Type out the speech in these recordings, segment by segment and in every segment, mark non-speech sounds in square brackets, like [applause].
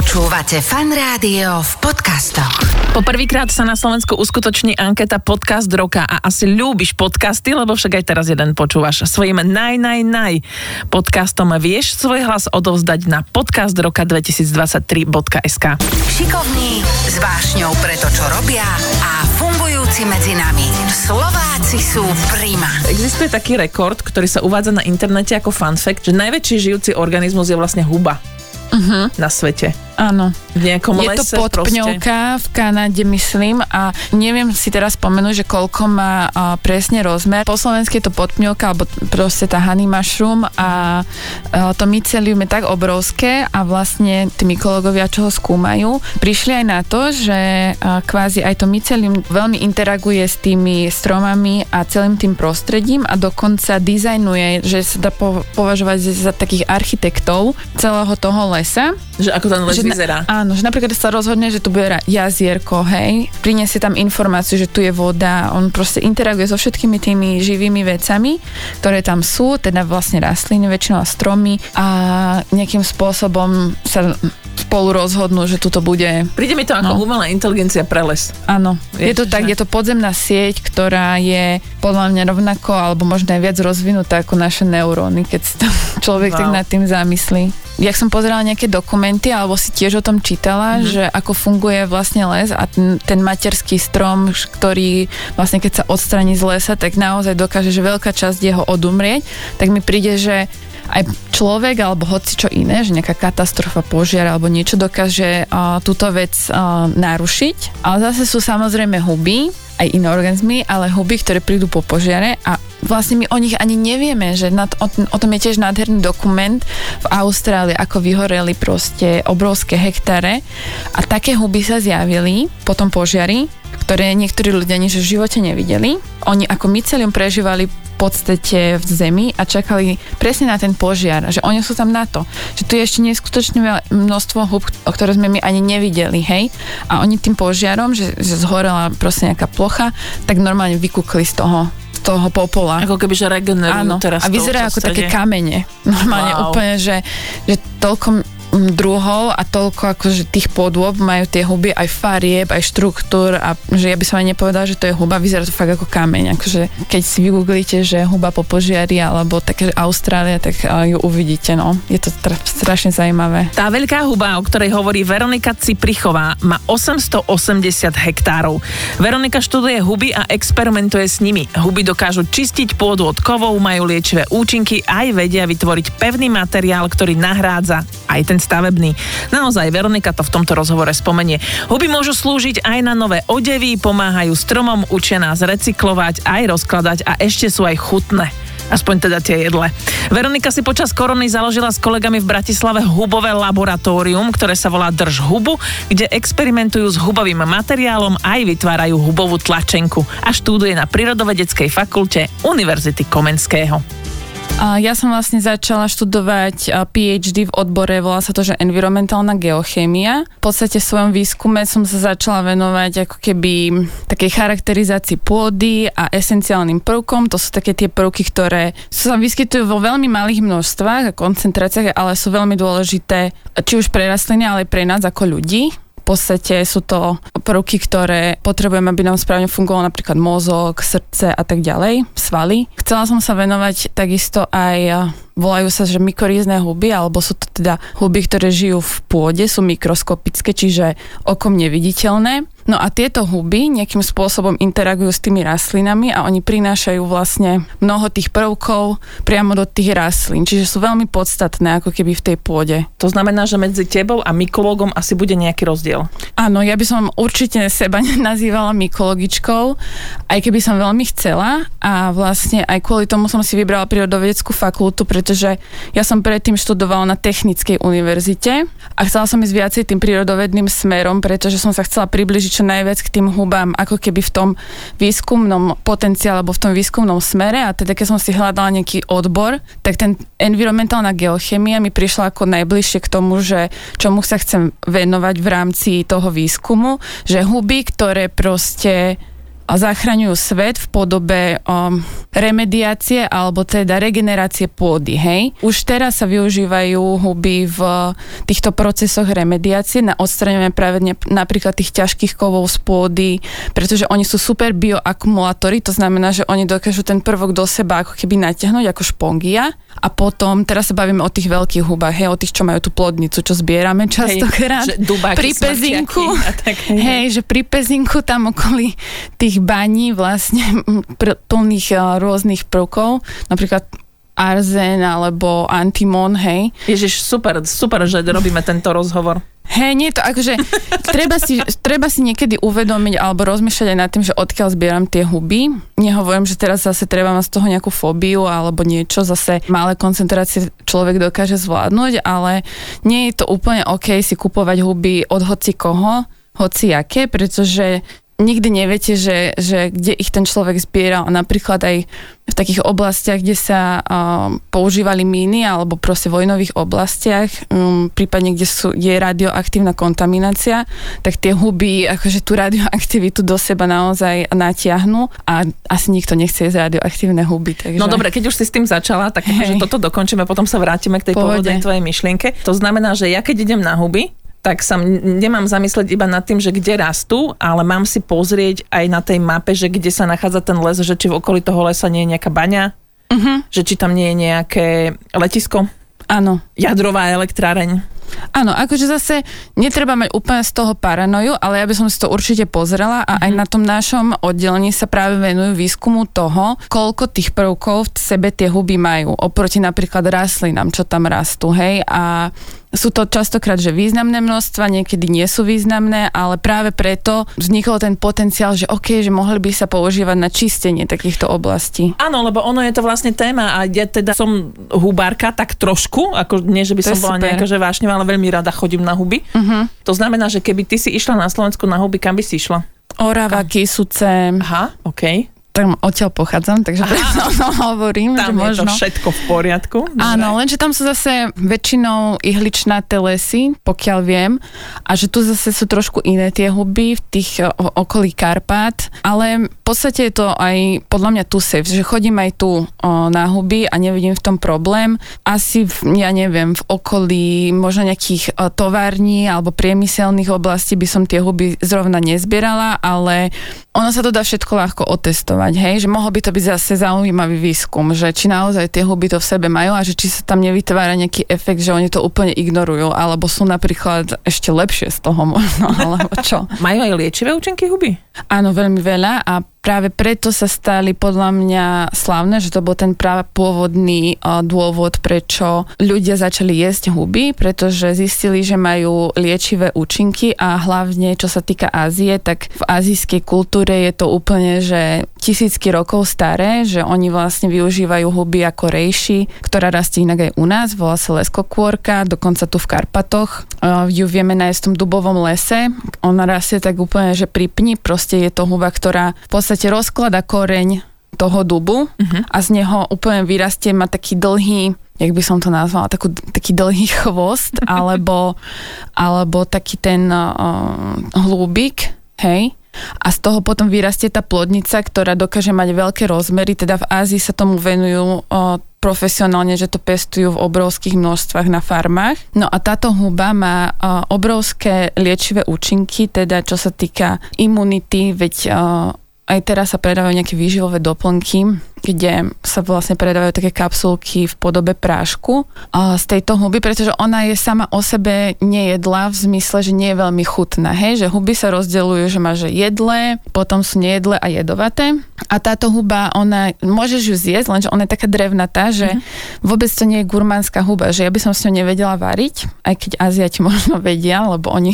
Počúvate fan rádio v podcastoch. Poprvýkrát sa na Slovensku uskutoční anketa Podcast roka a asi ľúbiš podcasty, lebo však aj teraz jeden počúvaš. Svojim naj, naj, naj podcastom vieš svoj hlas odovzdať na podcastroka2023.sk Šikovní, s vášňou pre to, čo robia a fungujúci medzi nami. Slováci sú prima. Existuje taký rekord, ktorý sa uvádza na internete ako fun fact, že najväčší žijúci organizmus je vlastne huba uh-huh. na svete. Áno. V nejakom je lese to podpňovka v Kanade, myslím, a neviem si teraz spomenúť, že koľko má a, presne rozmer. Po slovensky je to podpňovka, alebo proste tá honey mushroom a, a to mycelium je tak obrovské a vlastne tí mykologovia, čo ho skúmajú, prišli aj na to, že a, kvázi aj to mycelium veľmi interaguje s tými stromami a celým tým prostredím a dokonca dizajnuje, že sa dá po, považovať za takých architektov celého toho lesa. Že ako ten les vyzerá. Áno, že napríklad sa rozhodne, že tu bude jazierko, hej, priniesie tam informáciu, že tu je voda, on proste interaguje so všetkými tými živými vecami, ktoré tam sú, teda vlastne rastliny, väčšinou a stromy a nejakým spôsobom sa spolu rozhodnú, že tuto bude Príde mi to ako No. umelá inteligencia pre les. Áno, je to Ježiša. tak, je to podzemná sieť, ktorá je podľa mňa rovnako, alebo možno aj viac rozvinutá ako naše neuróny, keď sa tam človek Wow. tak nad tým zamyslí. Jak som pozerala nejaké dokumenty, alebo si tiež o tom čítala, mm-hmm. že ako funguje vlastne les a ten, ten materský strom, ktorý vlastne keď sa odstraní z lesa, tak naozaj dokáže, že veľká časť jeho odumrieť, tak mi príde, že aj človek alebo hoci čo iné, že nejaká katastrofa, požiar alebo niečo dokáže uh, túto vec uh, narušiť. Ale zase sú samozrejme huby, aj iné organizmy, ale huby, ktoré prídu po požiare a vlastne my o nich ani nevieme, že na to, o, o tom je tiež nádherný dokument v Austrálii, ako vyhoreli proste obrovské hektáre a také huby sa zjavili po tom požiari, ktoré niektorí ľudia ani v živote nevideli. Oni ako mycelium prežívali podstate v zemi a čakali presne na ten požiar, že oni sú tam na to, že tu je ešte neskutočne veľa množstvo hub, o ktoré sme my ani nevideli, hej, a oni tým požiarom, že, že zhorela proste nejaká plocha, tak normálne vykúkli z toho z toho popola. Ako keby, že regenerujú Áno, teraz a to vyzerajú ako také kamene. Normálne Wow. úplne, že, že toľko druhov a toľko akože tých podôb majú tie huby aj farieb, aj štruktúr a že ja by som aj nepovedala, že to je huba, vyzerá to fakt ako kameň. Akože keď si vygooglíte, že huba po požiari alebo také Austrália, tak ju uvidíte, no. Je to tra- strašne zaujímavé. Tá veľká huba, o ktorej hovorí Veronika Ciprichová, má 880 hektárov. Veronika študuje huby a experimentuje s nimi. Huby dokážu čistiť pôdu od kovov, majú liečivé účinky, aj vedia vytvoriť pevný materiál, ktorý nahrádza aj ten stavebný. Naozaj, Veronika to v tomto rozhovore spomenie. Huby môžu slúžiť aj na nové odevy, pomáhajú stromom, učia nás recyklovať, aj rozkladať a ešte sú aj chutné. Aspoň teda tie jedle. Veronika si počas korony založila s kolegami v Bratislave hubové laboratórium, ktoré sa volá Drž hubu, kde experimentujú s hubovým materiálom aj vytvárajú hubovú tlačenku a študuje na Prírodovedeckej fakulte Univerzity Komenského. Ja som vlastne začala študovať PhD v odbore, volá sa to, že environmentálna geochémia. V podstate v svojom výskume som sa začala venovať ako keby takej charakterizácii pôdy a esenciálnym prvkom. To sú také tie prvky, ktoré sa vyskytujú vo veľmi malých množstvách a koncentráciách, ale sú veľmi dôležité či už pre rastliny, ale aj pre nás ako ľudí. Podstate sú to prvky, ktoré potrebujeme, aby nám správne fungoval napríklad mozog, srdce a tak ďalej, svaly. Chcela som sa venovať takisto aj volajú sa, že mykorízne huby, alebo sú to teda huby, ktoré žijú v pôde, sú mikroskopické, čiže okom neviditeľné. No a tieto huby nejakým spôsobom interagujú s tými rastlinami a oni prinášajú vlastne mnoho tých prvkov priamo do tých rastlín, čiže sú veľmi podstatné ako keby v tej pôde. To znamená, že medzi tebou a mykológom asi bude nejaký rozdiel. Áno, ja by som určite seba [laughs] nenazývala mykologičkou, aj keby som veľmi chcela a vlastne aj kvôli tomu som si vybrala prírodovedeckú fakultu, pretože ja som predtým študovala na technickej univerzite a chcela som ísť viacej tým prírodovedným smerom, pretože som sa chcela približiť čo najviac k tým hubám, ako keby v tom výskumnom potenciále alebo v tom výskumnom smere. A teda keď som si hľadala nejaký odbor, tak ten environmentálna geochémia mi prišla ako najbližšie k tomu, že čomu sa chcem venovať v rámci toho výskumu, že huby, ktoré proste zachraňujú svet v podobe um, remediácie alebo teda regenerácie pôdy, hej. Už teraz sa využívajú huby v týchto procesoch remediácie na odstraňovanie práve napríklad tých ťažkých kovov z pôdy, pretože oni sú super bioakumulátory, to znamená, že oni dokážu ten prvok do seba ako keby natiahnuť ako špongia a potom, teraz sa bavíme o tých veľkých hubách, hej, o tých, čo majú tú plodnicu, čo zbierame častokrát. Hej, pri pezinku, tak, hej. hej, že pri pezinku tam okolí tých baní vlastne plných uh, rôznych prvkov, napríklad arzen alebo antimon, hej. Ježiš, super, super, že robíme tento rozhovor. Hej, nie to akože, treba si, treba si niekedy uvedomiť alebo rozmýšľať aj nad tým, že odkiaľ zbieram tie huby. Nehovorím, že teraz zase treba mať z toho nejakú fóbiu alebo niečo, zase malé koncentrácie človek dokáže zvládnuť, ale nie je to úplne OK si kupovať huby od hoci koho, hoci aké, pretože nikdy neviete, že, že kde ich ten človek zbieral. Napríklad aj v takých oblastiach, kde sa uh, používali míny alebo proste vojnových oblastiach, um, prípadne kde sú, je radioaktívna kontaminácia, tak tie huby akože tú radioaktivitu do seba naozaj natiahnu a asi nikto nechce jesť radioaktívne huby. Takže... No dobre, keď už si s tým začala, tak že toto dokončíme, potom sa vrátime k tej pôvodnej tvojej myšlienke. To znamená, že ja keď idem na huby, tak sa nemám zamysleť iba nad tým, že kde rastú, ale mám si pozrieť aj na tej mape, že kde sa nachádza ten les, že či v okolí toho lesa nie je nejaká baňa, uh-huh. že či tam nie je nejaké letisko. Áno. Jadrová elektráreň. Áno, akože zase netreba mať úplne z toho paranoju, ale ja by som si to určite pozrela a mm-hmm. aj mhm. na tom našom oddelení sa práve venujú výskumu toho, koľko tých prvkov v sebe tie huby majú, oproti napríklad rastlinám, čo tam rastú, hej, a sú to častokrát, že významné množstva, niekedy nie sú významné, ale práve preto vznikol ten potenciál, že OK, že mohli by sa používať na čistenie takýchto oblastí. Áno, lebo ono je to vlastne téma a ja teda som hubárka tak trošku, ako nie, že by to som bola nejaká že vášňová, ale veľmi rada chodím na huby. Uh-huh. To znamená, že keby ty si išla na Slovensku na huby, kam by si išla? Orava, Kisuce. Aha, OK tam odtiaľ pochádzam, takže preto [laughs] hovorím, tam že je možno... to všetko v poriadku. Áno, lenže tam sú zase väčšinou ihličnaté lesy, pokiaľ viem, a že tu zase sú trošku iné tie huby v tých okolí Karpát, ale v podstate je to aj podľa mňa tu safe, že chodím aj tu o, na huby a nevidím v tom problém. Asi, v, ja neviem, v okolí možno nejakých o, tovární alebo priemyselných oblastí by som tie huby zrovna nezbierala, ale ono sa to dá všetko ľahko otestovať, hej, že mohol by to byť zase zaujímavý výskum, že či naozaj tie huby to v sebe majú a že či sa tam nevytvára nejaký efekt, že oni to úplne ignorujú, alebo sú napríklad ešte lepšie z toho možno, [laughs] alebo čo. majú aj liečivé účinky huby? Áno, veľmi veľa a práve preto sa stali podľa mňa slavné, že to bol ten práve pôvodný dôvod, prečo ľudia začali jesť huby, pretože zistili, že majú liečivé účinky a hlavne čo sa týka Ázie, tak v azijskej kultúre je to úplne, že tisícky rokov staré, že oni vlastne využívajú huby ako rejši, ktorá rastie inak aj u nás, volá sa leskokôrka, dokonca tu v Karpatoch. Ju vieme nájsť v tom dubovom lese. Ona rastie tak úplne, že pripni, proste je to huba, ktorá v podstate rozklada koreň toho dubu uh-huh. a z neho úplne vyrastie, má taký dlhý jak by som to nazvala, takú, taký dlhý [laughs] chvost, alebo, alebo taký ten uh, hlúbik, hej, a z toho potom vyrastie tá plodnica, ktorá dokáže mať veľké rozmery, teda v Ázii sa tomu venujú uh, profesionálne, že to pestujú v obrovských množstvách na farmách. No a táto huba má uh, obrovské liečivé účinky, teda čo sa týka imunity, veď uh, aj teraz sa predávajú nejaké výživové doplnky, kde sa vlastne predávajú také kapsulky v podobe prášku z tejto huby, pretože ona je sama o sebe nejedlá v zmysle, že nie je veľmi chutná. Hej? Že huby sa rozdeľujú, že má že jedlé, potom sú nejedlé a jedovaté. A táto huba, ona, môžeš ju zjesť, lenže ona je taká drevnatá, že mm-hmm. vôbec to nie je gurmánska huba, že ja by som s ňou nevedela variť, aj keď Aziati [laughs] možno vedia, lebo oni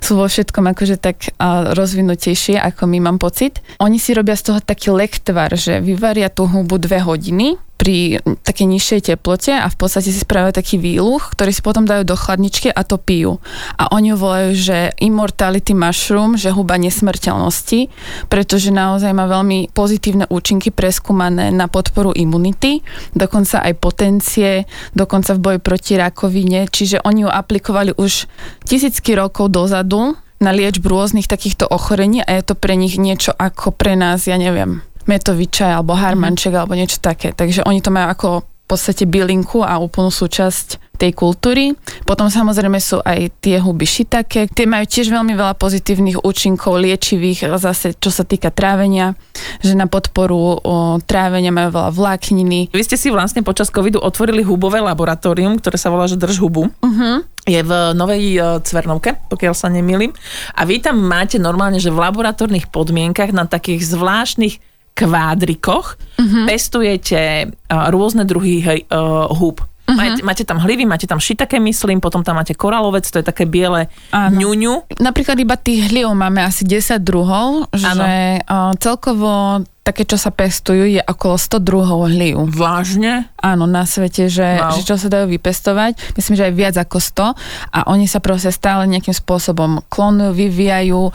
sú vo všetkom akože tak rozvinutejšie, ako my mám pocit. Oni si robia z toho taký lektvar, že vyvaria tú hubu dve hodiny pri takej nižšej teplote a v podstate si spravia taký výluch, ktorý si potom dajú do chladničky a to pijú. A oni volajú, že immortality mushroom, že huba nesmrteľnosti, pretože naozaj má veľmi pozitívne účinky preskúmané na podporu imunity, dokonca aj potencie, dokonca v boji proti rakovine, čiže oni ju aplikovali už tisícky rokov dozadu na liečbu rôznych takýchto ochorení a je to pre nich niečo ako pre nás, ja neviem, metovičaj alebo harmanček mm-hmm. alebo niečo také. Takže oni to majú ako v podstate bylinku a úplnú súčasť tej kultúry. Potom samozrejme sú aj tie huby šitake. Tie majú tiež veľmi veľa pozitívnych účinkov liečivých, zase čo sa týka trávenia, že na podporu o, trávenia majú veľa vlákniny. Vy ste si vlastne počas covidu otvorili hubové laboratórium, ktoré sa volá, že drž hubu. Uh-huh je v Novej e, Cvernovke, pokiaľ sa nemýlim. A vy tam máte normálne, že v laboratórnych podmienkach na takých zvláštnych kvádrikoch uh-huh. pestujete uh, rôzne druhy uh, húb. Uh-huh. Máte, máte tam hlivy, máte tam šitaké, myslím, potom tam máte koralovec, to je také biele Áno. ňuňu. Napríklad iba tých hliv máme asi 10 druhov, že uh, celkovo také, čo sa pestujú, je okolo 100 druhov hliv. Vážne? Áno, na svete, že, wow. že čo sa dajú vypestovať. Myslím, že aj viac ako 100 a oni sa proste stále nejakým spôsobom klonujú, vyvíjajú,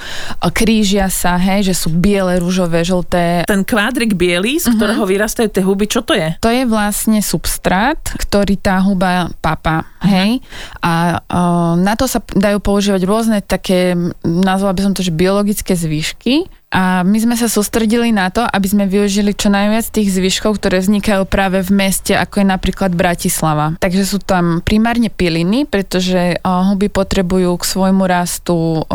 krížia sa, hej, že sú biele, rúžové, žlté. Ten kvádrik biely, z uh-huh. ktorého vyrastajú tie huby, čo to je? To je vlastne substrát, ktorý tá huba papa, uh-huh. hej. A uh, na to sa dajú používať rôzne také, nazvala by som to, že biologické zvyšky, a my sme sa sústredili na to, aby sme využili čo najviac tých zvyškov, ktoré vznikajú práve v meste, ako je napríklad Bratislava. Takže sú tam primárne piliny, pretože o, huby potrebujú k svojmu rastu o,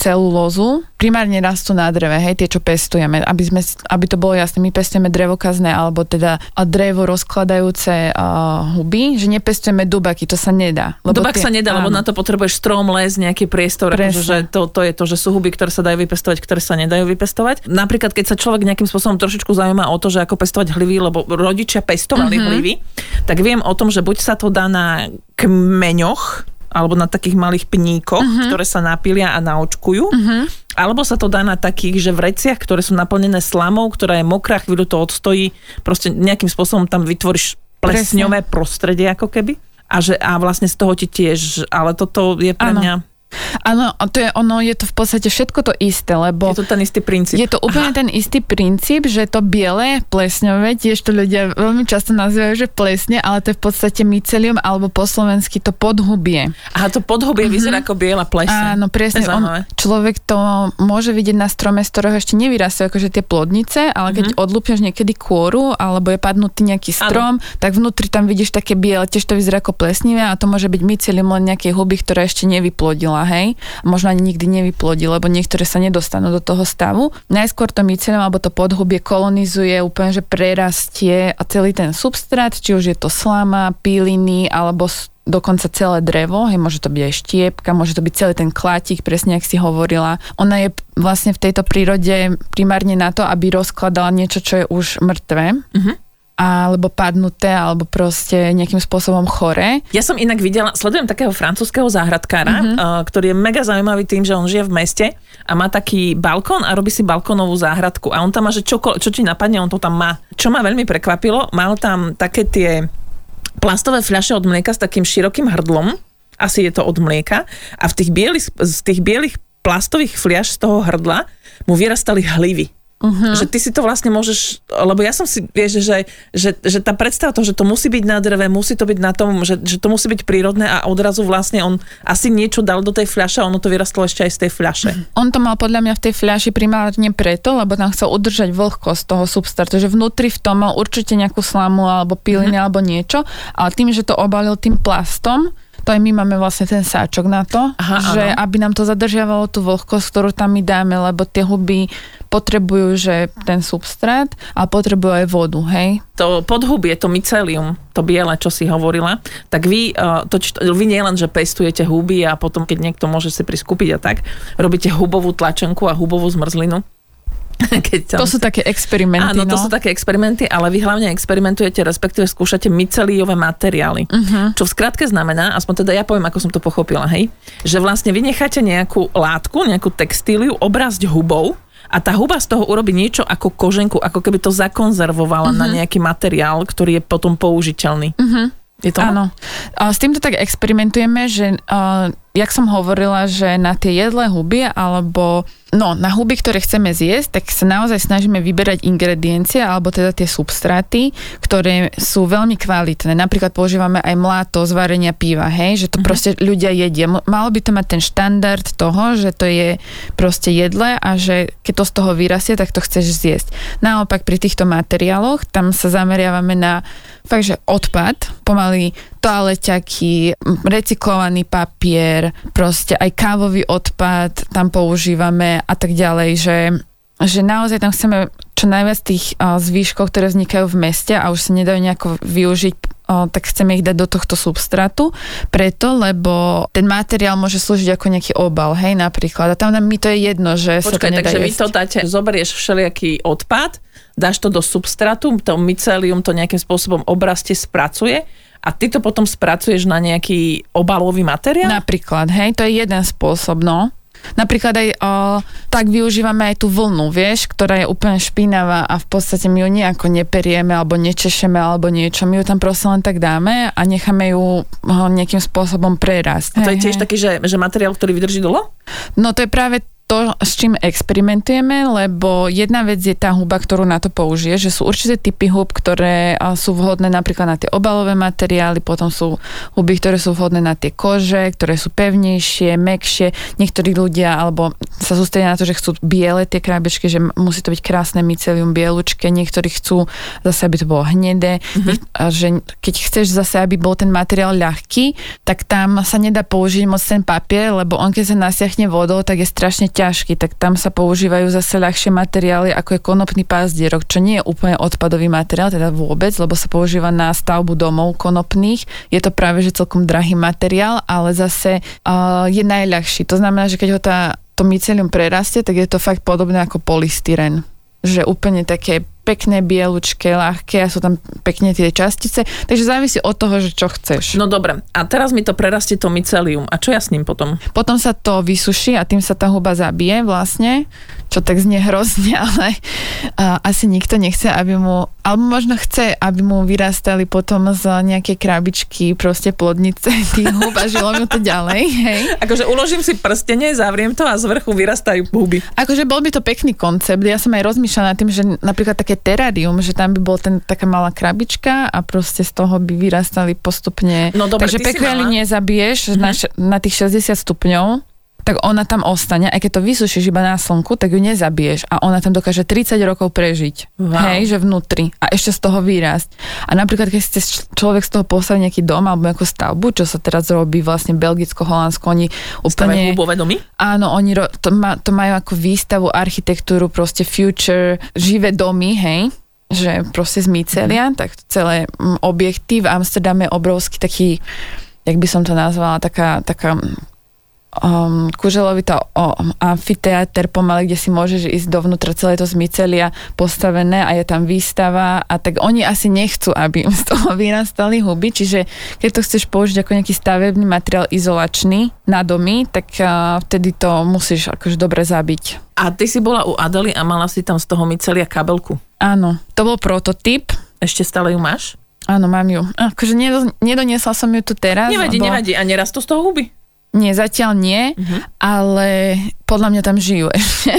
celulózu. Primárne rastú na dreve, hej, tie, čo pestujeme, aby, sme, aby to bolo jasné. My pestujeme drevokazné, alebo teda drevo rozkladajúce o, huby, že nepestujeme dubaky, to sa nedá. Lebo Dubak tie, sa nedá, áno. lebo na to potrebuješ strom, les, nejaký priestor. Akože, že to, to je to, že sú huby, ktoré sa dajú vypestovať, ktoré sa nedajú vypestovať. Napríklad, keď sa človek nejakým spôsobom trošičku zaujíma o to, že ako pestovať hlivy, lebo rodičia pestovali mm-hmm. hlivy, tak viem o tom, že buď sa to dá na kmeňoch, alebo na takých malých pníkoch, uh-huh. ktoré sa napília a naočkujú. Uh-huh. Alebo sa to dá na takých, že vreciach, ktoré sú naplnené slamou, ktorá je mokrá, chvíľu to odstojí, proste nejakým spôsobom tam vytvoríš plesňové Presne. prostredie ako keby. A, že, a vlastne z toho ti tiež, ale toto je pre ano. mňa Áno, to je ono, je to v podstate všetko to isté, lebo... Je to ten istý princíp. Je to úplne Aha. ten istý princíp, že to biele plesňové, tiež to ľudia veľmi často nazývajú, že plesne, ale to je v podstate mycelium, alebo po slovensky to podhubie. Aha, to podhubie mm-hmm. vyzerá ako biela plesne. Áno, presne. On, človek to môže vidieť na strome, z ktorého ešte nevyrastú akože tie plodnice, ale keď mm-hmm. odlúpneš niekedy kôru, alebo je padnutý nejaký strom, ano. tak vnútri tam vidíš také biele, tiež to vyzerá ako plesnivé a to môže byť mycelium len nejakej huby, ktorá ešte nevyplodila neplodila, hej, možno ani nikdy nevyplodí, lebo niektoré sa nedostanú do toho stavu. Najskôr to mycelium alebo to podhubie kolonizuje, úplne, že prerastie a celý ten substrát, či už je to slama, píliny alebo dokonca celé drevo, hej, môže to byť aj štiepka, môže to byť celý ten klátik, presne ak si hovorila. Ona je vlastne v tejto prírode primárne na to, aby rozkladala niečo, čo je už mŕtve. Uh-huh alebo padnuté, alebo proste nejakým spôsobom chore. Ja som inak videla, sledujem takého francúzského záhradkára, mm-hmm. uh, ktorý je mega zaujímavý tým, že on žije v meste a má taký balkón a robí si balkónovú záhradku. A on tam má, že čo, čo ti napadne, on to tam má. Čo ma veľmi prekvapilo, mal tam také tie plastové fľaše od mlieka s takým širokým hrdlom, asi je to od mlieka, a v tých bielých, z tých bielých plastových fľaš z toho hrdla mu vyrastali hlivy. Uh-huh. Že ty si to vlastne môžeš, lebo ja som si, vieš, že, že, že tá predstava toho, že to musí byť na dreve, musí to byť na tom, že, že to musí byť prírodné a odrazu vlastne on asi niečo dal do tej fľaše a ono to vyrastlo ešte aj z tej fľaše. Uh-huh. On to mal podľa mňa v tej fľaši primárne preto, lebo tam chcel udržať vlhkosť toho substrátu, že vnútri v tom mal určite nejakú slamu alebo piliny uh-huh. alebo niečo, ale tým, že to obalil tým plastom, to aj my máme vlastne ten sáčok na to, Aha, že áno. aby nám to zadržiavalo tú vlhkosť, ktorú tam my dáme, lebo tie huby potrebujú, že ten substrát a potrebujú aj vodu, hej? To podhubie, to mycelium, to biele, čo si hovorila, tak vy, uh, to, vy nie len, že pestujete huby a potom, keď niekto môže si priskúpiť a tak, robíte hubovú tlačenku a hubovú zmrzlinu, [laughs] Keď tam... To sú také experimenty. Áno, to no? sú také experimenty, ale vy hlavne experimentujete, respektíve skúšate myceliové materiály. Uh-huh. Čo v skratke znamená, aspoň teda ja poviem, ako som to pochopila, hej, že vlastne vy necháte nejakú látku, nejakú textíliu obrázť hubou, a tá huba z toho urobí niečo ako koženku, ako keby to zakonzervovala uh-huh. na nejaký materiál, ktorý je potom použiteľný. Uh-huh. Je to? Áno. A s týmto tak experimentujeme, že uh, jak som hovorila, že na tie jedlé huby alebo no, na huby, ktoré chceme zjesť, tak sa naozaj snažíme vyberať ingrediencie alebo teda tie substráty, ktoré sú veľmi kvalitné. Napríklad používame aj mláto z varenia piva, hej, že to uh-huh. proste ľudia jedia. Malo by to mať ten štandard toho, že to je proste jedle a že keď to z toho vyrastie, tak to chceš zjesť. Naopak pri týchto materiáloch, tam sa zameriavame na fakt, že odpad, pomaly toaleťaky, recyklovaný papier, proste aj kávový odpad tam používame a tak ďalej, že, že naozaj tam chceme čo najviac tých zvýškov, ktoré vznikajú v meste a už sa nedajú nejako využiť tak chceme ich dať do tohto substrátu, preto, lebo ten materiál môže slúžiť ako nejaký obal, hej, napríklad. A tam mi to je jedno, že Počkaj, sa to nedá takže vy to dáte, zoberieš všelijaký odpad, dáš to do substrátu, to mycelium to nejakým spôsobom obrastie spracuje a ty to potom spracuješ na nejaký obalový materiál? Napríklad, hej, to je jeden spôsob, no. Napríklad aj o, tak využívame aj tú vlnu, vieš, ktorá je úplne špinavá a v podstate my ju nejako neperieme alebo nečešeme alebo niečo. My ju tam proste len tak dáme a necháme ju o, nejakým spôsobom prerásť. A to je tiež taký, že, že materiál, ktorý vydrží dlho? No to je práve to, s čím experimentujeme, lebo jedna vec je tá huba, ktorú na to použije, že sú určité typy hub, ktoré sú vhodné napríklad na tie obalové materiály, potom sú huby, ktoré sú vhodné na tie kože, ktoré sú pevnejšie, mekšie. Niektorí ľudia alebo sa sústredia na to, že chcú biele tie krabičky, že musí to byť krásne mycelium bielučké, niektorí chcú zase, aby to bolo hnedé, mm-hmm. a že keď chceš zase, aby bol ten materiál ľahký, tak tam sa nedá použiť moc ten papier, lebo on keď sa nasiahne vodou, tak je strašne ťažký, tak tam sa používajú zase ľahšie materiály, ako je konopný pázdierok, čo nie je úplne odpadový materiál, teda vôbec, lebo sa používa na stavbu domov konopných. Je to práve že celkom drahý materiál, ale zase uh, je najľahší. To znamená, že keď ho tá, to mycelium prerastie, tak je to fakt podobné ako polystyren. Že úplne také pekné, bielučké, ľahké a sú tam pekne tie častice. Takže závisí od toho, že čo chceš. No dobre, a teraz mi to prerastie to mycelium. A čo ja s ním potom? Potom sa to vysuší a tým sa tá huba zabije vlastne, čo tak znie hrozne, [laughs] ale a, asi nikto nechce, aby mu, alebo možno chce, aby mu vyrastali potom z nejakej krabičky proste plodnice [laughs] tých hub a žilo mu to ďalej, hej. Akože uložím si prstenie, zavriem to a z vrchu vyrastajú huby. Akože bol by to pekný koncept. Ja som aj rozmýšľala nad tým, že napríklad také terárium, že tam by bol ten, taká malá krabička a proste z toho by vyrastali postupne. No dobre, Takže mala- nezabiješ na, š- na tých 60 stupňov, tak ona tam ostane, aj keď to vysušíš iba na slnku, tak ju nezabiješ a ona tam dokáže 30 rokov prežiť. Wow. Hej, že vnútri a ešte z toho vyrásť. A napríklad, keď č- človek z toho postaviť nejaký dom alebo nejakú stavbu, čo sa teraz robí vlastne Belgicko, Holandsko, oni Úplne... domy? Áno, oni ro- to, ma, to majú ako výstavu, architektúru, proste future, živé domy, hej že proste z mycelia, tak to celé mm, objekty v Amsterdame je obrovský taký, jak by som to nazvala, taká, taká um, kuželovitá o, amfiteáter pomaly, kde si môžeš ísť dovnútra celé to z mycelia postavené a je tam výstava a tak oni asi nechcú, aby im z toho [laughs] vyrastali huby, čiže keď to chceš použiť ako nejaký stavebný materiál izolačný na domy, tak uh, vtedy to musíš akože dobre zabiť. A ty si bola u Adely a mala si tam z toho mycelia kabelku. Áno, to bol prototyp. Ešte stále ju máš? Áno, mám ju. Akože nedo, nedoniesla som ju tu teraz. Nevadí, lebo- nevadí. A nerastú z toho huby? Nie, zatiaľ nie, Mhm. ale podľa mňa tam žijú ešte.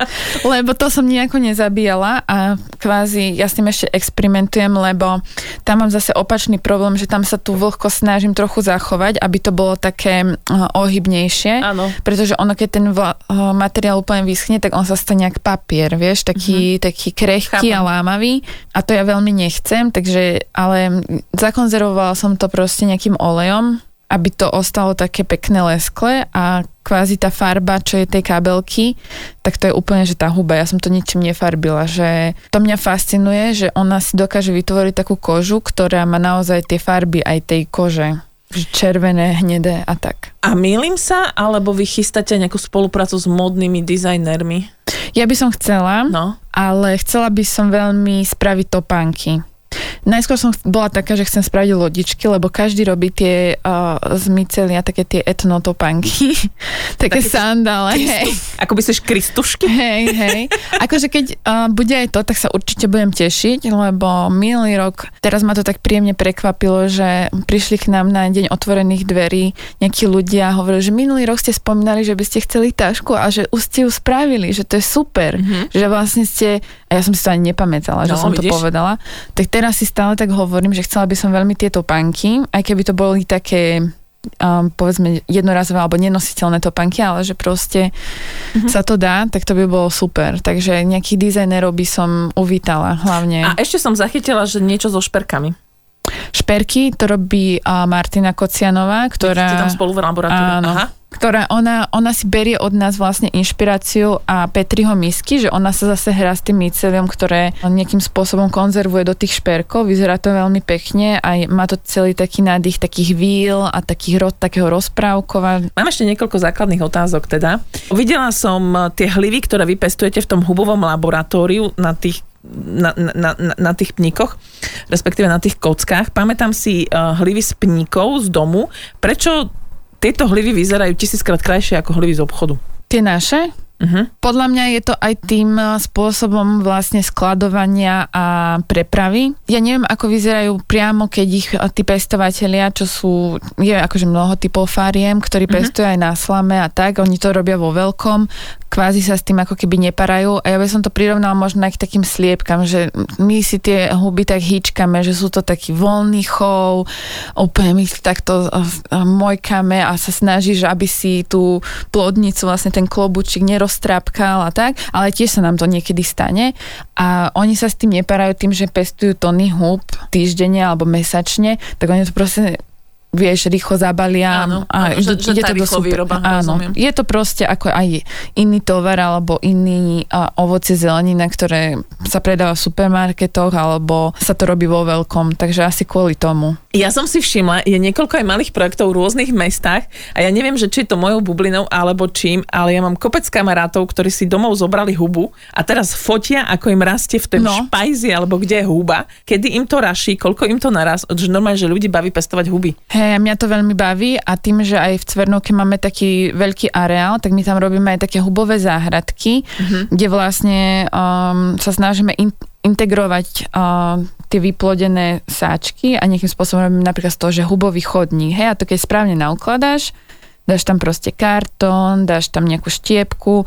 [laughs] lebo to som nejako nezabíjala a kvázi ja s tým ešte experimentujem, lebo tam mám zase opačný problém, že tam sa tú vlhkosť snažím trochu zachovať, aby to bolo také ohybnejšie. Áno. Pretože ono, keď ten vla, uh, materiál úplne vyschne, tak on sa stane jak papier, vieš, taký, mm-hmm. taký krehký Chápem. a lámavý. A to ja veľmi nechcem, takže, ale zakonzervovala som to proste nejakým olejom, aby to ostalo také pekné leskle a kvázi tá farba, čo je tej kabelky, tak to je úplne, že tá huba, ja som to ničím nefarbila, že to mňa fascinuje, že ona si dokáže vytvoriť takú kožu, ktorá má naozaj tie farby aj tej kože. Že Červené, hnedé a tak. A mýlim sa, alebo vy chystáte nejakú spoluprácu s modnými dizajnermi? Ja by som chcela, No. ale chcela by som veľmi spraviť topánky. Najskôr som bola taká, že chcem spraviť lodičky, lebo každý robí tie uh, z mycelia, také tie etnotopanky, [laughs] také, také sandále. Hej. Ako by si kristušky? Hej, hej. Akože keď uh, bude aj to, tak sa určite budem tešiť, lebo minulý rok, teraz ma to tak príjemne prekvapilo, že prišli k nám na deň otvorených dverí nejakí ľudia a hovorili, že minulý rok ste spomínali, že by ste chceli tašku a že už ste ju spravili, že to je super, mm-hmm. že vlastne ste, a ja som si to ani nepamätala, no, že som vidíš? to povedala, tak teraz si stále tak hovorím, že chcela by som veľmi tieto panky, aj keby to boli také um, povedzme jednorazové alebo nenositeľné topánky, ale že proste mm-hmm. sa to dá, tak to by bolo super. Takže nejakých dizajnerov by som uvítala hlavne. A ešte som zachytila, že niečo so šperkami. Šperky to robí uh, Martina Kocianová, ktorá... Ste tam spolu v laboratóriu. Áno. Aha ktorá ona, ona si berie od nás vlastne inšpiráciu a Petriho misky, že ona sa zase hrá s tým mycelium, ktoré nejakým spôsobom konzervuje do tých šperkov. Vyzerá to veľmi pekne a má to celý taký nádych takých víl a takých rod, takého rozprávkova. Mám ešte niekoľko základných otázok teda. Videla som tie hlivy, ktoré vy pestujete v tom hubovom laboratóriu na tých na, na, na, na tých pníkoch, respektíve na tých kockách. Pamätám si uh, hlivy z pníkov z domu. Prečo tieto hlivy vyzerajú tisíckrát krajšie ako hlivy z obchodu. Tie naše? Uh-huh. Podľa mňa je to aj tým eh, spôsobom vlastne skladovania a prepravy. Ja neviem, ako vyzerajú priamo, keď ich eh, tí pestovateľia, čo sú, je akože mnoho typov fariem, ktorí uh-huh. pestujú aj na slame a tak, oni to robia vo veľkom, kvázi sa s tým ako keby neparajú a ja by som to prirovnal možno aj k takým sliepkam, že my si tie huby tak hýčkame, že sú to taký voľný chov, úplne my takto mojkame a sa snažíš, aby si tú plodnicu, vlastne ten klobučík neroztrápkal a tak, ale tiež sa nám to niekedy stane. A oni sa s tým neparajú tým, že pestujú tony hub týždenne alebo mesačne, tak oni to proste vieš, rýchlo zabalia. Áno, a áno, že, že je to do super. Výroba, áno, rozumiem. je to proste ako aj iný tovar alebo iný a, ovocie zelenina, ktoré sa predáva v supermarketoch alebo sa to robí vo veľkom, takže asi kvôli tomu. Ja som si všimla, je niekoľko aj malých projektov v rôznych mestách a ja neviem, že či je to mojou bublinou alebo čím, ale ja mám kopec kamarátov, ktorí si domov zobrali hubu a teraz fotia, ako im rastie v tej no. špajzi alebo kde je huba, kedy im to raší, koľko im to naraz, že normálne, že ľudí baví pestovať huby. Hej, mňa to veľmi baví a tým, že aj v Cvernovke máme taký veľký areál, tak my tam robíme aj také hubové záhradky, mm-hmm. kde vlastne um, sa snažíme in, integrovať uh, tie vyplodené sáčky a nejakým spôsobom robíme napríklad z toho, že hubový chodník, hej, a to keď správne naukladáš, dáš tam proste kartón, dáš tam nejakú štiepku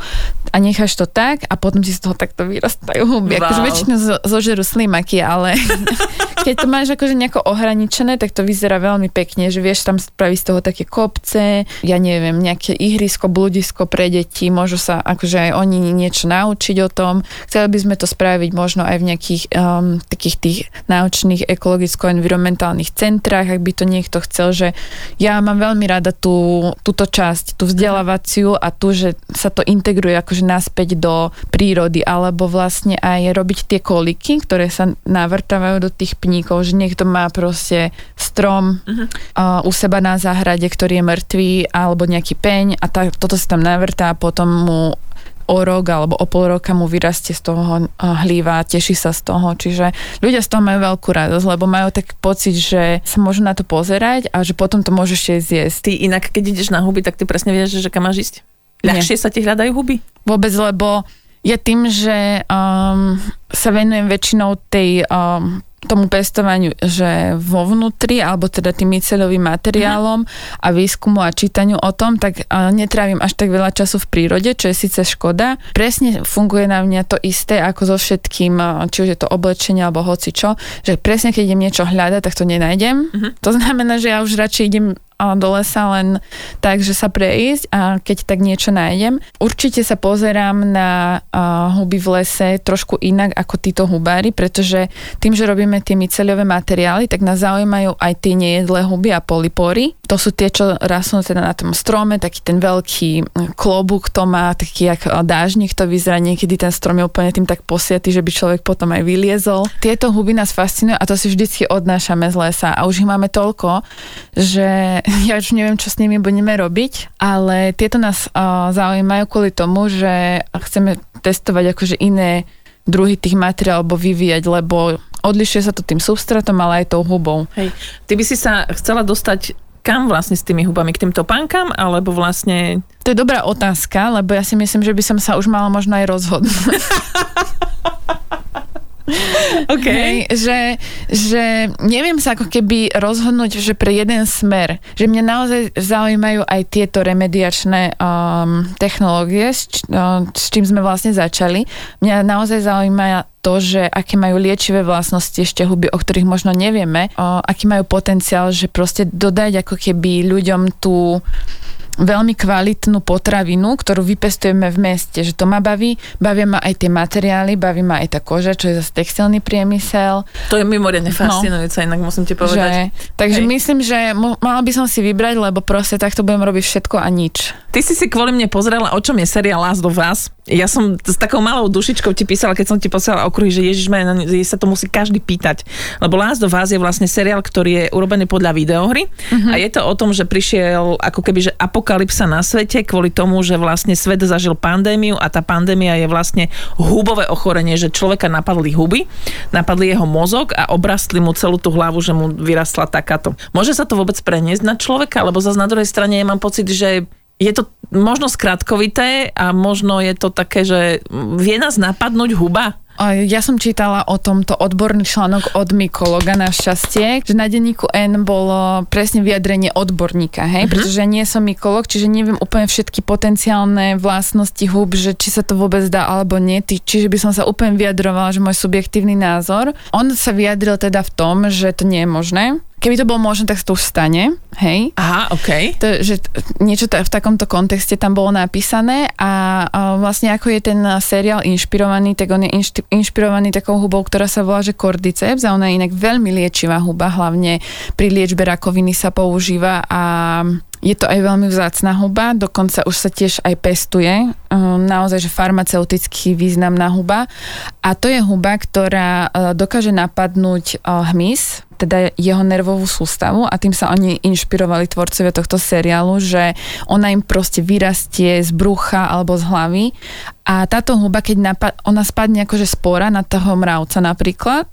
a necháš to tak a potom ti z toho takto vyrastajú huby. Wow. Akože väčšinou zožerú slimaky, ale [laughs] keď to máš akože nejako ohraničené, tak to vyzerá veľmi pekne, že vieš tam spraviť z toho také kopce, ja neviem, nejaké ihrisko, bludisko pre deti, môžu sa akože aj oni niečo naučiť o tom. Chceli by sme to spraviť možno aj v nejakých um, takých tých naučných ekologicko-environmentálnych centrách, ak by to niekto chcel, že ja mám veľmi rada tú, túto časť, tú vzdelávaciu a tu, že sa to integruje akože naspäť do prírody, alebo vlastne aj robiť tie koliky, ktoré sa navrtávajú do tých pní podnikov, že niekto má proste strom uh-huh. uh, u seba na záhrade, ktorý je mŕtvý, alebo nejaký peň a tá, toto sa tam navrtá a potom mu o rok alebo o pol roka mu vyrastie z toho hlíva, teší sa z toho. Čiže ľudia z toho majú veľkú radosť, lebo majú tak pocit, že sa môžu na to pozerať a že potom to môžeš ešte zjesť. Ty inak, keď ideš na huby, tak ty presne vieš, že kam máš ísť? Ľahšie Nie. sa ti hľadajú huby? Vôbec, lebo ja tým, že um, sa venujem väčšinou tej um, tomu pestovaniu, že vo vnútri, alebo teda tým myceľovým materiálom a výskumu a čítaniu o tom, tak netrávim až tak veľa času v prírode, čo je síce škoda. Presne funguje na mňa to isté ako so všetkým, či už je to oblečenie alebo hoci čo, že presne keď idem niečo hľadať, tak to nenájdem. Uh-huh. To znamená, že ja už radšej idem do lesa len tak, že sa prejsť a keď tak niečo nájdem. Určite sa pozerám na huby v lese trošku inak ako títo hubári, pretože tým, že robíme tie myceliové materiály, tak nás zaujímajú aj tie nejedlé huby a polypory. To sú tie, čo rastú teda na tom strome, taký ten veľký klobúk to má, taký jak dážnik to vyzerá, niekedy ten strom je úplne tým tak posiatý, že by človek potom aj vyliezol. Tieto huby nás fascinujú a to si vždycky odnášame z lesa a už ich máme toľko, že [laughs] ja už neviem, čo s nimi budeme robiť, ale tieto nás uh, zaujímajú kvôli tomu, že chceme testovať akože iné druhy tých materiálov alebo vyvíjať, lebo Odlišuje sa to tým substratom, ale aj tou hubou. Hej. Ty by si sa chcela dostať kam vlastne s tými hubami? K tým topánkam? Alebo vlastne... To je dobrá otázka, lebo ja si myslím, že by som sa už mala možno aj rozhodnúť. [laughs] [laughs] Okay. Hej, že, že neviem sa ako keby rozhodnúť, že pre jeden smer. Že mňa naozaj zaujímajú aj tieto remediačné um, technológie, s, č, uh, s čím sme vlastne začali. Mňa naozaj zaujíma to, že aké majú liečivé vlastnosti ešte huby, o ktorých možno nevieme, uh, aký majú potenciál, že proste dodať ako keby ľuďom tú veľmi kvalitnú potravinu, ktorú vypestujeme v meste, že to ma baví, bavia ma aj tie materiály, baví ma aj tá koža, čo je zase textilný priemysel. To je mimoriadne no. fascinujúce, no, inak musím ti povedať. Že, takže Hej. myslím, že mala by som si vybrať, lebo proste takto budem robiť všetko a nič. Ty si si kvôli mne pozrela, o čom je seriál Last of Us. Ja som s takou malou dušičkou ti písala, keď som ti posielala okruhy, že Ježiš, sa to musí každý pýtať. Lebo Last of Us je vlastne seriál, ktorý je urobený podľa videohry uh-huh. a je to o tom, že prišiel ako keby, že apokalypsa na svete kvôli tomu, že vlastne svet zažil pandémiu a tá pandémia je vlastne hubové ochorenie, že človeka napadli huby, napadli jeho mozog a obrastli mu celú tú hlavu, že mu vyrastla takáto. Môže sa to vôbec preniesť na človeka, lebo zase na druhej strane ja mám pocit, že je to možno skratkovité a možno je to také, že vie nás napadnúť huba? Ja som čítala o tomto odborný článok od mykologa na šťastie, že na denníku N bolo presne vyjadrenie odborníka, hej, uh-huh. pretože ja nie som mykolog, čiže neviem úplne všetky potenciálne vlastnosti hub, že či sa to vôbec dá alebo nie, čiže by som sa úplne vyjadrovala, že môj subjektívny názor. On sa vyjadril teda v tom, že to nie je možné, Keby to bolo možné, tak sa to už stane, hej? Aha, OK. To, že niečo t- v takomto kontexte tam bolo napísané a, a vlastne ako je ten seriál inšpirovaný, tak on je inšti- inšpirovaný takou hubou, ktorá sa volá, že cordyceps a ona je inak veľmi liečivá huba, hlavne pri liečbe rakoviny sa používa a je to aj veľmi vzácná huba, dokonca už sa tiež aj pestuje, ehm, naozaj, že farmaceutický významná huba. A to je huba, ktorá e, dokáže napadnúť e, hmyz, teda jeho nervovú sústavu a tým sa oni inšpirovali tvorcovia tohto seriálu, že ona im proste vyrastie z brucha alebo z hlavy a táto huba, keď napad, ona spadne akože spora na toho mravca napríklad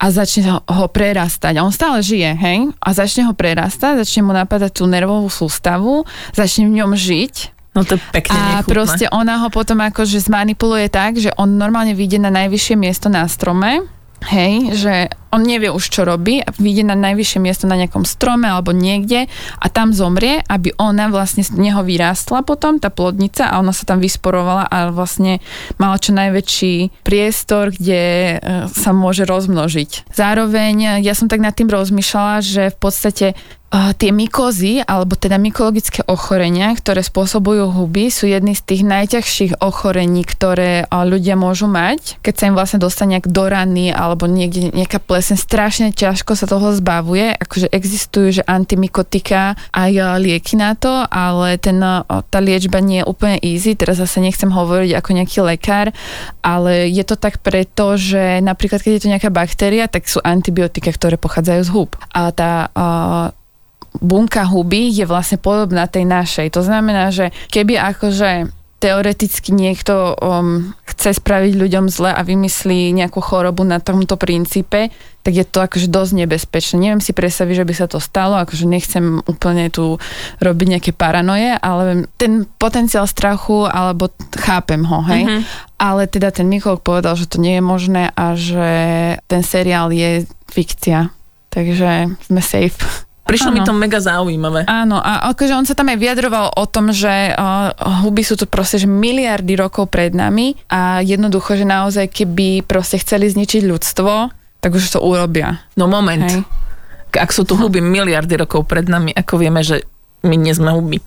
a začne ho, prerastať. A on stále žije, hej? A začne ho prerastať, začne mu napadať tú nervovú sústavu, začne v ňom žiť No to pekne A nechutné. proste ona ho potom akože zmanipuluje tak, že on normálne vyjde na najvyššie miesto na strome Hej, že on nevie už, čo robí vyjde na najvyššie miesto na nejakom strome alebo niekde a tam zomrie, aby ona vlastne z neho vyrástla potom, tá plodnica a ona sa tam vysporovala a vlastne mala čo najväčší priestor, kde e, sa môže rozmnožiť. Zároveň ja som tak nad tým rozmýšľala, že v podstate tie mykozy, alebo teda mykologické ochorenia, ktoré spôsobujú huby, sú jedny z tých najťažších ochorení, ktoré ľudia môžu mať. Keď sa im vlastne dostane do rany alebo niekde nejaká plesen, strašne ťažko sa toho zbavuje. Akože existujú, že antimikotika aj lieky na to, ale ten, tá liečba nie je úplne easy. Teraz zase nechcem hovoriť ako nejaký lekár, ale je to tak preto, že napríklad keď je to nejaká baktéria, tak sú antibiotika, ktoré pochádzajú z hub. A tá bunka huby je vlastne podobná tej našej. To znamená, že keby akože teoreticky niekto um, chce spraviť ľuďom zle a vymyslí nejakú chorobu na tomto princípe, tak je to akože dosť nebezpečné. Neviem si predstaviť, že by sa to stalo, akože nechcem úplne tu robiť nejaké paranoje, ale ten potenciál strachu, alebo chápem ho, hej. Mm-hmm. Ale teda ten Mikolog povedal, že to nie je možné a že ten seriál je fikcia. Takže sme safe. Prišlo ano. mi to mega zaujímavé. Áno, a akože on sa tam aj vyjadroval o tom, že uh, huby sú tu proste že miliardy rokov pred nami a jednoducho, že naozaj keby proste chceli zničiť ľudstvo, tak už to urobia. No moment. Hej. Ak sú tu huby miliardy rokov pred nami, ako vieme, že my nie sme huby.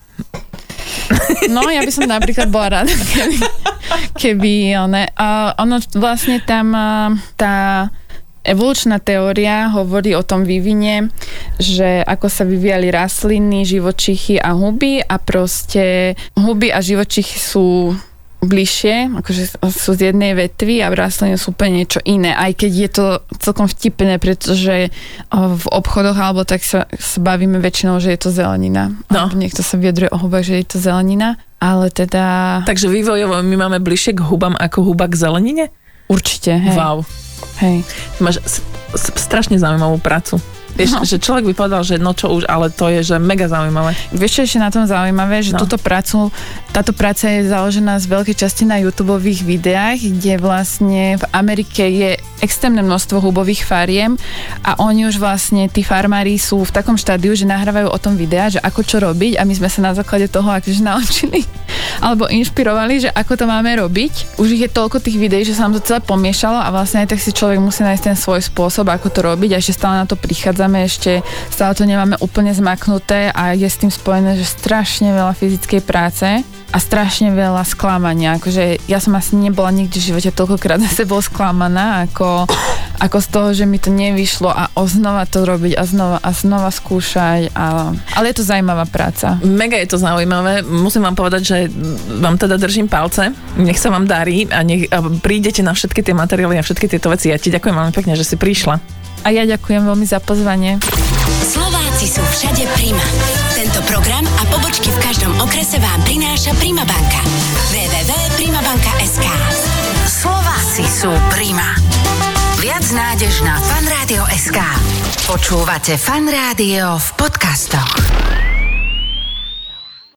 No, ja by som napríklad bola rada, [laughs] keby, keby one, uh, ono vlastne tam uh, tá Evolučná teória hovorí o tom vývine, že ako sa vyvíjali rastliny, živočichy a huby a proste huby a živočichy sú bližšie, akože sú z jednej vetvy a rastliny sú úplne niečo iné, aj keď je to celkom vtipné, pretože v obchodoch alebo tak sa, sa bavíme väčšinou, že je to zelenina. No. Niekto sa vyjadruje o hubách, že je to zelenina, ale teda... Takže vývojovo my máme bližšie k hubám ako huba k zelenine? Určite, hej. Wow. Hej. Máš strašne zaujímavú prácu. Vieš, No. že človek by povedal, že no čo už, ale to je, že mega zaujímavé. Vieš, čo je ešte na tom zaujímavé, že No. túto prácu, táto práca je založená z veľkej časti na YouTube videách, kde vlastne v Amerike je extrémne množstvo hubových fariem a oni už vlastne, tí farmári sú v takom štádiu, že nahrávajú o tom videa, že ako čo robiť a my sme sa na základe toho akože [laughs] naučili alebo inšpirovali, že ako to máme robiť. Už ich je toľko tých videí, že sa nám to celé pomiešalo a vlastne aj tak si človek musí nájsť ten svoj spôsob, ako to robiť a ešte stále na to prichádzame, ešte stále to nemáme úplne zmaknuté a je s tým spojené, že strašne veľa fyzickej práce a strašne veľa sklamania. Akože ja som asi nebola nikdy v živote toľkokrát na sebou sklamaná, ako, ako z toho, že mi to nevyšlo a oznova to robiť a znova a znova skúšať. A, ale je to zaujímavá práca. Mega je to zaujímavé. Musím vám povedať, že vám teda držím palce. Nech sa vám darí a nech a prídete na všetky tie materiály a všetky tieto veci. Ja ti ďakujem veľmi pekne, že si prišla. A ja ďakujem veľmi za pozvanie. Slováci sú všade Prima. Tento program a pobočky v každom okrese vám prináša Prima banka. www.primabanka.sk Slováci sú Prima. Viac nádež na fanradio.sk Počúvate Fan Rádio v podcastoch.